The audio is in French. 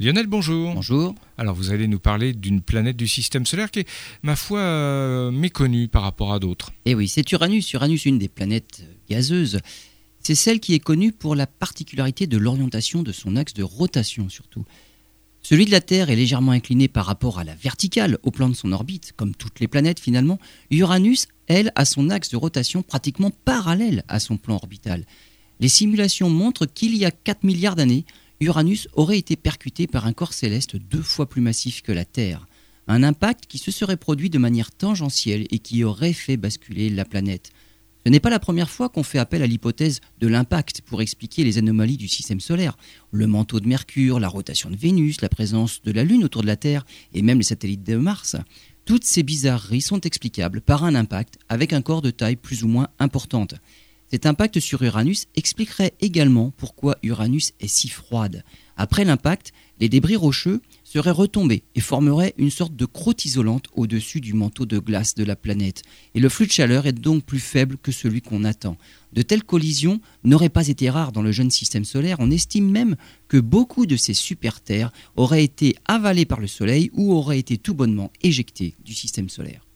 Lionel, bonjour. Bonjour. Alors vous allez nous parler d'une planète du système solaire qui est, ma foi, euh, méconnue par rapport à d'autres. Eh oui, c'est Uranus. Uranus, une des planètes gazeuses. C'est celle qui est connue pour la particularité de l'orientation de son axe de rotation surtout. Celui de la Terre est légèrement incliné par rapport à la verticale au plan de son orbite, comme toutes les planètes finalement. Uranus, elle, a son axe de rotation pratiquement parallèle à son plan orbital. Les simulations montrent qu'il y a 4 milliards d'années, Uranus aurait été percuté par un corps céleste deux fois plus massif que la Terre. Un impact qui se serait produit de manière tangentielle et qui aurait fait basculer la planète. Ce n'est pas la première fois qu'on fait appel à l'hypothèse de l'impact pour expliquer les anomalies du système solaire. Le manteau de Mercure, la rotation de Vénus, la présence de la Lune autour de la Terre et même les satellites de Mars. Toutes ces bizarreries sont explicables par un impact avec un corps de taille plus ou moins importante. Cet impact sur Uranus expliquerait également pourquoi Uranus est si froide. Après l'impact, les débris rocheux seraient retombés et formeraient une sorte de croûte isolante au-dessus du manteau de glace de la planète. Et le flux de chaleur est donc plus faible que celui qu'on attend. De telles collisions n'auraient pas été rares dans le jeune système solaire. On estime même que beaucoup de ces super-terres auraient été avalées par le Soleil ou auraient été tout bonnement éjectées du système solaire.